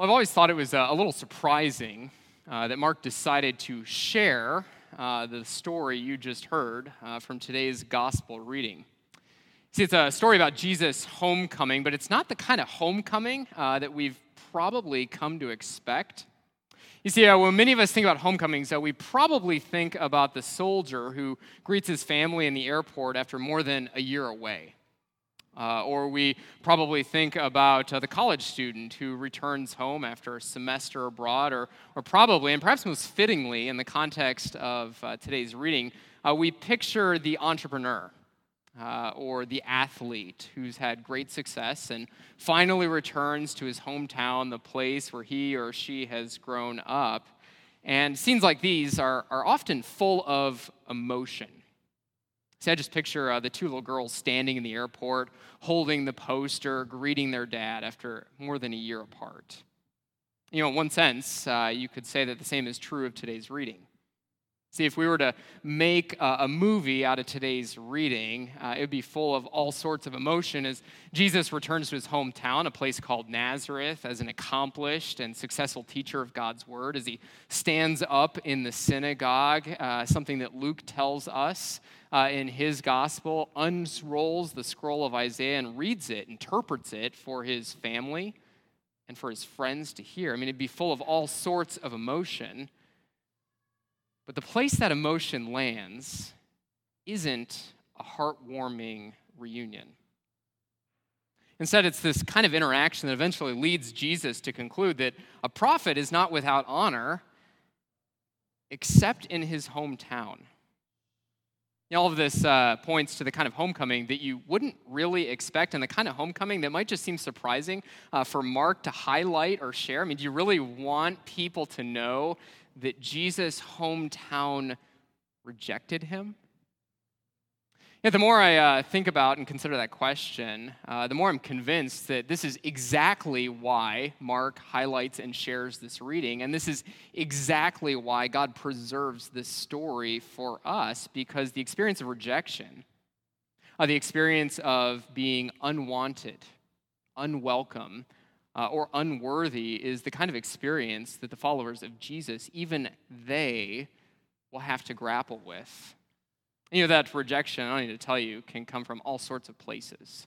Well, I've always thought it was uh, a little surprising uh, that Mark decided to share uh, the story you just heard uh, from today's gospel reading. See, it's a story about Jesus' homecoming, but it's not the kind of homecoming uh, that we've probably come to expect. You see, uh, when many of us think about homecomings, we probably think about the soldier who greets his family in the airport after more than a year away. Uh, or we probably think about uh, the college student who returns home after a semester abroad, or, or probably, and perhaps most fittingly in the context of uh, today's reading, uh, we picture the entrepreneur uh, or the athlete who's had great success and finally returns to his hometown, the place where he or she has grown up. And scenes like these are, are often full of emotion. See, I just picture uh, the two little girls standing in the airport, holding the poster, greeting their dad after more than a year apart. You know, in one sense, uh, you could say that the same is true of today's reading. See, if we were to make a, movie out of today's reading, uh, it would be full of all sorts of emotion as Jesus returns to his hometown, a place called Nazareth, as an accomplished and successful teacher of God's word, as he stands up in the synagogue, uh, something that Luke tells us uh, in his gospel, unrolls the scroll of Isaiah and reads it, interprets it for his family and for his friends to hear. I mean, it'd be full of all sorts of emotion. But the place that emotion lands isn't a heartwarming reunion. Instead, it's this kind of interaction that eventually leads Jesus to conclude that a prophet is not without honor except in his hometown. You know, all of this uh, points to the kind of homecoming that you wouldn't really expect, and the kind of homecoming that might just seem surprising uh, for Mark to highlight or share. I mean, do you really want people to know that Jesus' hometown rejected him? Yeah, the more I uh, think about and consider that question, uh, the more I'm convinced that this is exactly why Mark highlights and shares this reading. And this is exactly why God preserves this story for us, because the experience of rejection, uh, the experience of being unwanted, unwelcome, uh, or unworthy, is the kind of experience that the followers of Jesus, even they, will have to grapple with. You know, that rejection, I don't need to tell you, can come from all sorts of places.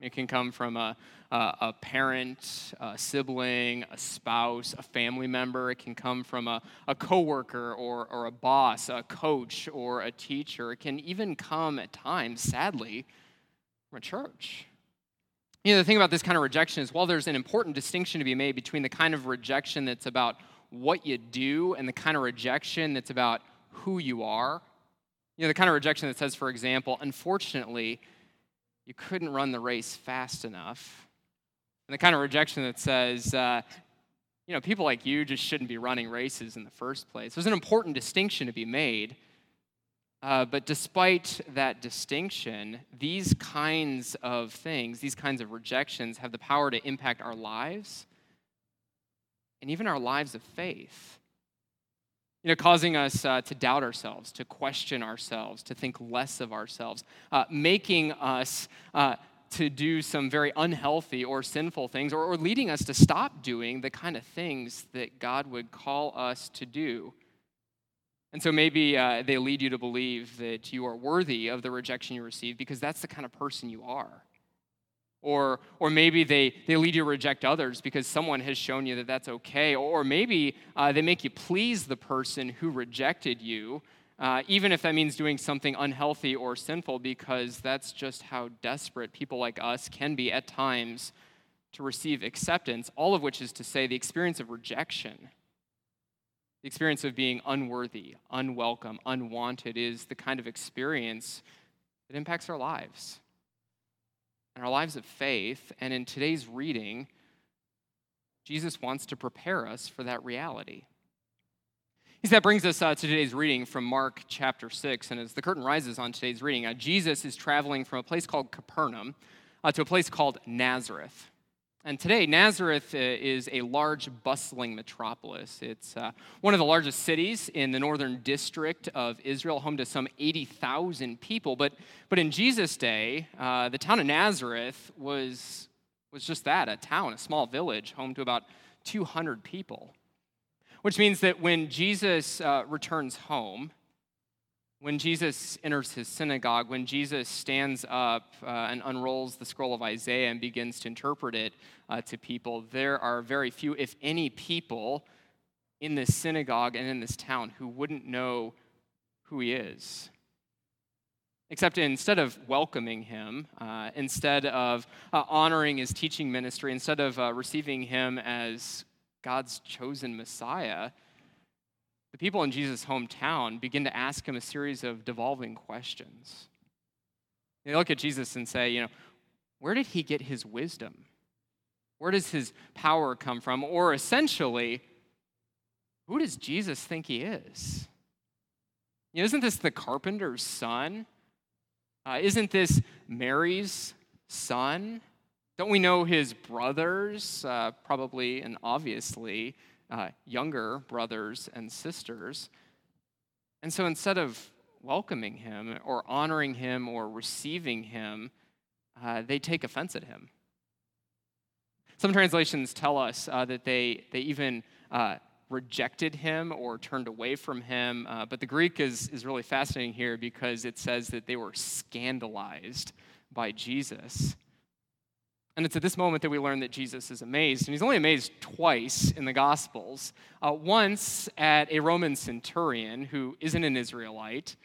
It can come from a, a, a, parent, a sibling, a spouse, a family member. It can come from a, a coworker or, or a boss, a coach or a teacher. It can even come at times, sadly, from a church. You know, the thing about this kind of rejection is while there's an important distinction to be made between the kind of rejection that's about what you do and the kind of rejection that's about who you are, you know, the kind of rejection that says, for example, unfortunately, you couldn't run the race fast enough. And the kind of rejection that says, uh, you know, people like you just shouldn't be running races in the first place. There's an important distinction to be made. Uh, but despite that distinction, these kinds of things, these kinds of rejections, have the power to impact our lives and even our lives of faith you know, causing us uh, to doubt ourselves, to question ourselves, to think less of ourselves, uh, making us uh, to do some very unhealthy or sinful things, or, or, leading us to stop doing the kind of things that God would call us to do. And so maybe uh, they lead you to believe that you are worthy of the rejection you receive because that's the kind of person you are. Or, or maybe they, they lead you to reject others because someone has shown you that that's okay. Or maybe uh, they make you please the person who rejected you, uh, even if that means doing something unhealthy or sinful, because that's just how desperate people like us can be at times to receive acceptance, all of which is to say the experience of rejection, the experience of being unworthy, unwelcome, unwanted, is the kind of experience that impacts our lives and our lives of faith. And in today's reading, Jesus wants to prepare us for that reality. That brings us uh, to today's reading from Mark chapter 6. And as the curtain rises on today's reading, uh, Jesus is traveling from a place called Capernaum uh, to a place called Nazareth. And today, Nazareth uh, is a large, bustling metropolis. It's uh, one of the largest cities in the northern district of Israel, home to some 80,000 people. But, but in Jesus' day, uh, the town of Nazareth was was just that a town, a small village, home to about 200 people. Which means that when Jesus uh, returns home, when Jesus enters his synagogue, when Jesus stands up uh, and unrolls the scroll of Isaiah and begins to interpret it uh, to people, there are very few, if any, people in this synagogue and in this town who wouldn't know who he is. Except instead of welcoming him, uh, instead of uh, honoring his teaching ministry, instead of uh, receiving him as God's chosen Messiah, the people in Jesus' hometown begin to ask him a series of devolving questions. They look at Jesus and say, you know, where did he get his wisdom? Where does his power come from? Or essentially, who does Jesus think he is? You know, isn't this the carpenter's son? Uh, isn't this Mary's son? Don't we know his brothers? Uh, probably and obviously uh, younger brothers and sisters. And so instead of welcoming him or honoring him or receiving him, uh, they take offense at him. Some translations tell us uh, that they, they even uh, rejected him or turned away from him. Uh, but the Greek is, is really fascinating here because it says that they were scandalized by Jesus. And it's at this moment that we learn that Jesus is amazed. And he's only amazed twice in the Gospels. Uh, once at a Roman centurion who isn't an Israelite,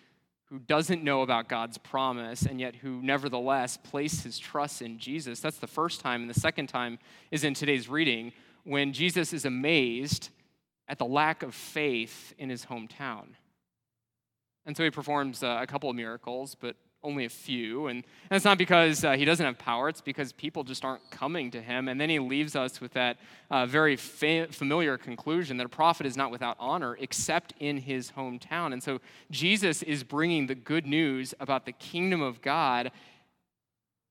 who doesn't know about God's promise, and yet who nevertheless placed his trust in Jesus. That's the first time. And the second time is in today's reading when Jesus is amazed at the lack of faith in his hometown. And so he performs uh, a couple of miracles, but only a few. And, that's not because uh, he doesn't have power, it's because people just aren't coming to him. And then he leaves us with that uh, very fa- familiar conclusion that a prophet is not without honor except in his hometown. And so Jesus is bringing the good news about the kingdom of God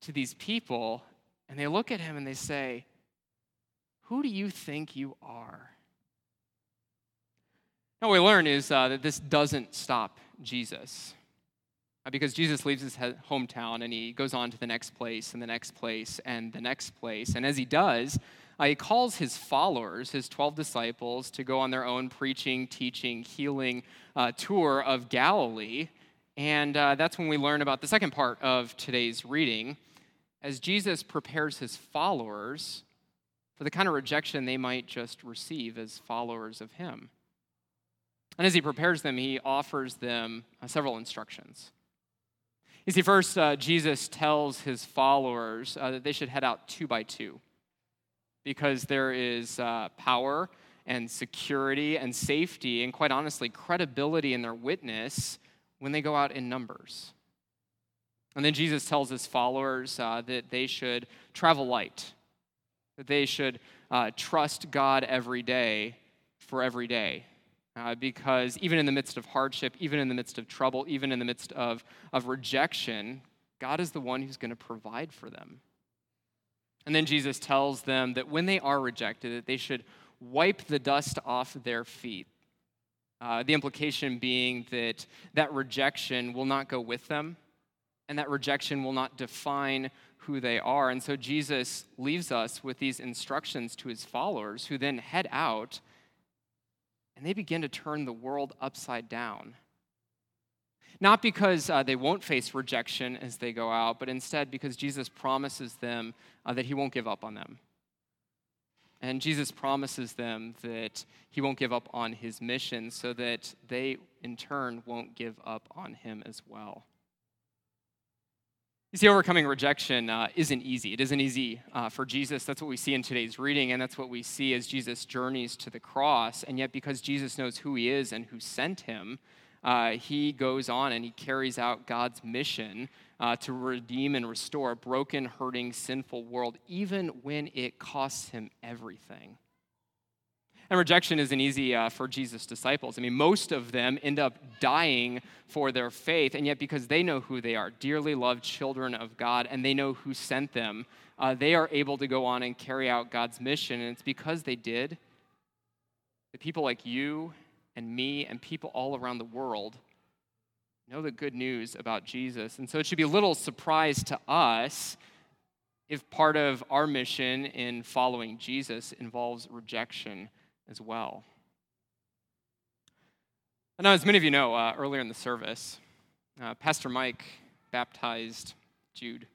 to these people, and they look at him and they say, Who do you think you are? Now, what we learn is uh, that this doesn't stop Jesus. Uh, because Jesus leaves his hometown and he goes on to the next place and the next place and the next place. And as he does, uh, he calls his followers, his 12 disciples, to go on their own preaching, teaching, healing uh, tour of Galilee. And uh, that's when we learn about the second part of today's reading. As Jesus prepares his followers for the kind of rejection they might just receive as followers of him. And as he prepares them, he offers them uh, several instructions. You see, first, uh, Jesus tells his followers uh, that they should head out two by two because there is uh, power and security and safety and, quite honestly, credibility in their witness when they go out in numbers. And then Jesus tells his followers uh, that they should travel light, that they should uh, trust God every day for every day uh, because even in the midst of hardship, even in the midst of trouble, even in the midst of, of rejection, God is the one who's going to provide for them. And then Jesus tells them that when they are rejected, that they should wipe the dust off their feet. Uh, the implication being that that rejection will not go with them, and that rejection will not define who they are. And so Jesus leaves us with these instructions to his followers, who then head out and they begin to turn the world upside down. Not because uh, they won't face rejection as they go out, but instead because Jesus promises them uh, that he won't give up on them. And Jesus promises them that he won't give up on his mission so that they, in turn, won't give up on him as well. You see, overcoming rejection uh, isn't easy. It isn't easy uh, for Jesus. That's what we see in today's reading, and that's what we see as Jesus journeys to the cross. And yet, because Jesus knows who he is and who sent him, uh, he goes on and he carries out God's mission uh, to redeem and restore a broken, hurting, sinful world, even when it costs him everything. And rejection isn't easy uh, for Jesus' disciples. I mean, most of them end up dying for their faith, and yet because they know who they are, dearly loved children of God, and they know who sent them, uh, they are able to go on and carry out God's mission. And it's because they did that people like you and me and people all around the world know the good news about Jesus. And so it should be a little surprise to us if part of our mission in following Jesus involves rejection as well. Now, as many of you know, uh, earlier in the service, uh, Pastor Mike baptized Jude.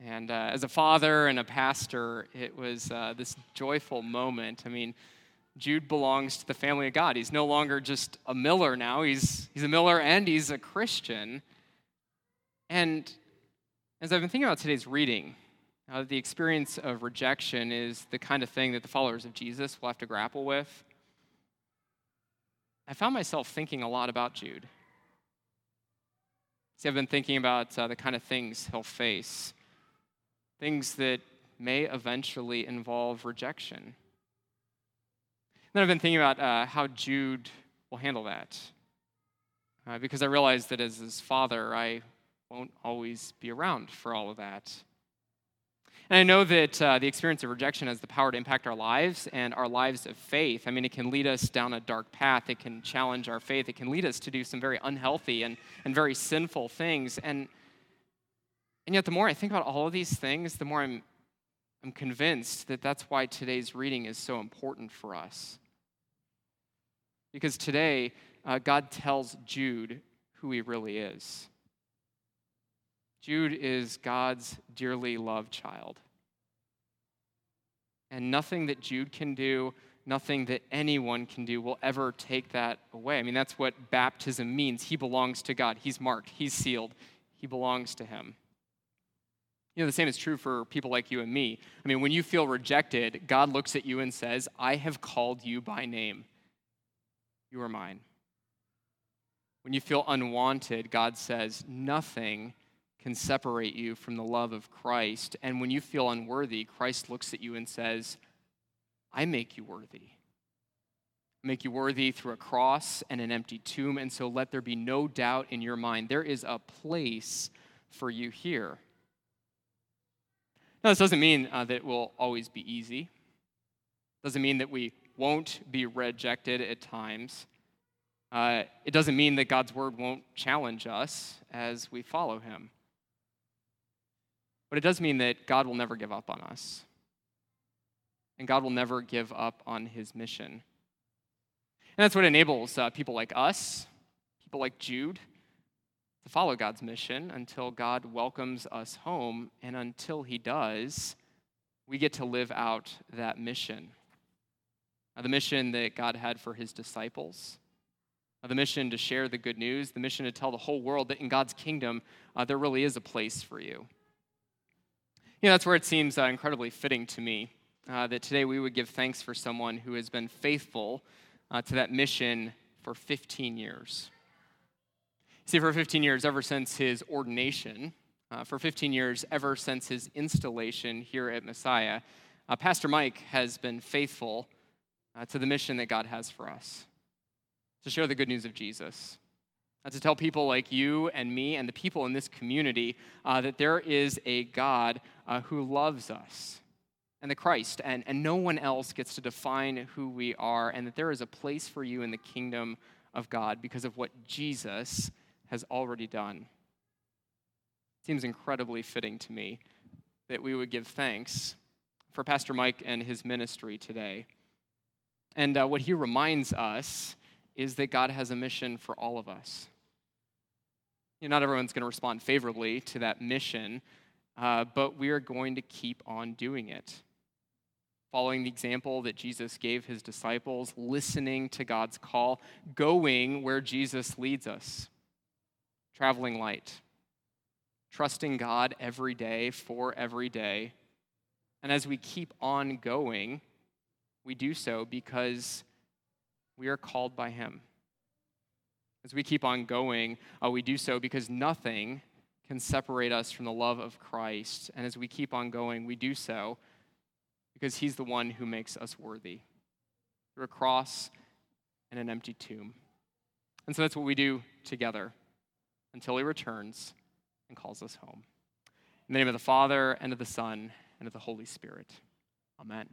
And uh, as a father and a pastor, it was uh, this joyful moment. I mean, Jude belongs to the family of God. He's no longer just a Miller now, he's, he's a Miller and he's a Christian. And as I've been thinking about today's reading, uh, the experience of rejection is the kind of thing that the followers of Jesus will have to grapple with. I found myself thinking a lot about Jude. See, I've been thinking about uh, the kind of things he'll face, things that may eventually involve rejection. Then I've been thinking about uh, how Jude will handle that. Uh, because I realize that as his father, I won't always be around for all of that. And I know that uh, the experience of rejection has the power to impact our lives and our lives of faith. I mean, it can lead us down a dark path. It can challenge our faith. It can lead us to do some very unhealthy and, and very sinful things. And, and yet, the more I think about all of these things, the more I'm, I'm convinced that that's why today's reading is so important for us. Because today, uh, God tells Jude who he really is. Jude is God's dearly loved child. And nothing that Jude can do, nothing that anyone can do will ever take that away. I mean, that's what baptism means. He belongs to God, he's marked, he's sealed, he belongs to him. You know, the same is true for people like you and me. I mean, when you feel rejected, God looks at you and says, I have called you by name. You are mine. When you feel unwanted, God says, Nothing can separate you from the love of Christ. And when you feel unworthy, Christ looks at you and says, I make you worthy. I make you worthy through a cross and an empty tomb. And so let there be no doubt in your mind there is a place for you here. Now, this doesn't mean uh, that it will always be easy. It doesn't mean that we won't be rejected at times. Uh, it doesn't mean that God's word won't challenge us as we follow him. But it does mean that God will never give up on us. And God will never give up on his mission. And that's what enables uh, people like us, people like Jude, to follow God's mission until God welcomes us home. And until he does, we get to live out that mission. Uh, the mission that God had for his disciples, the mission to share the good news, the mission to tell the whole world that in God's kingdom, uh, there really is a place for you. You know, that's where it seems uh, incredibly fitting to me uh, that today we would give thanks for someone who has been faithful uh, to that mission for 15 years. See, for 15 years, ever since his ordination, uh, for 15 years, ever since his installation here at Messiah, uh, Pastor Mike has been faithful uh, to the mission that God has for us to share the good news of Jesus to tell people like you and me and the people in this community uh, that there is a God uh, who loves us and the Christ, and, and no one else gets to define who we are, and that there is a place for you in the kingdom of God because of what Jesus has already done. It seems incredibly fitting to me that we would give thanks for Pastor Mike and his ministry today. And uh, what he reminds us is that God has a mission for all of us. You know, not everyone's going to respond favorably to that mission, uh, but we are going to keep on doing it. Following the example that Jesus gave his disciples, listening to God's call, going where Jesus leads us, traveling light, trusting God every day for every day. And as we keep on going, we do so because we are called by Him. As we keep on going, uh, we do so because nothing can separate us from the love of Christ. And as we keep on going, we do so because He's the one who makes us worthy through a cross and an empty tomb. And so that's what we do together until He returns and calls us home. In the name of the Father, and of the Son, and of the Holy Spirit. Amen.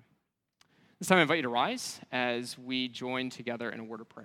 This time I invite you to rise as we join together in a word of prayer.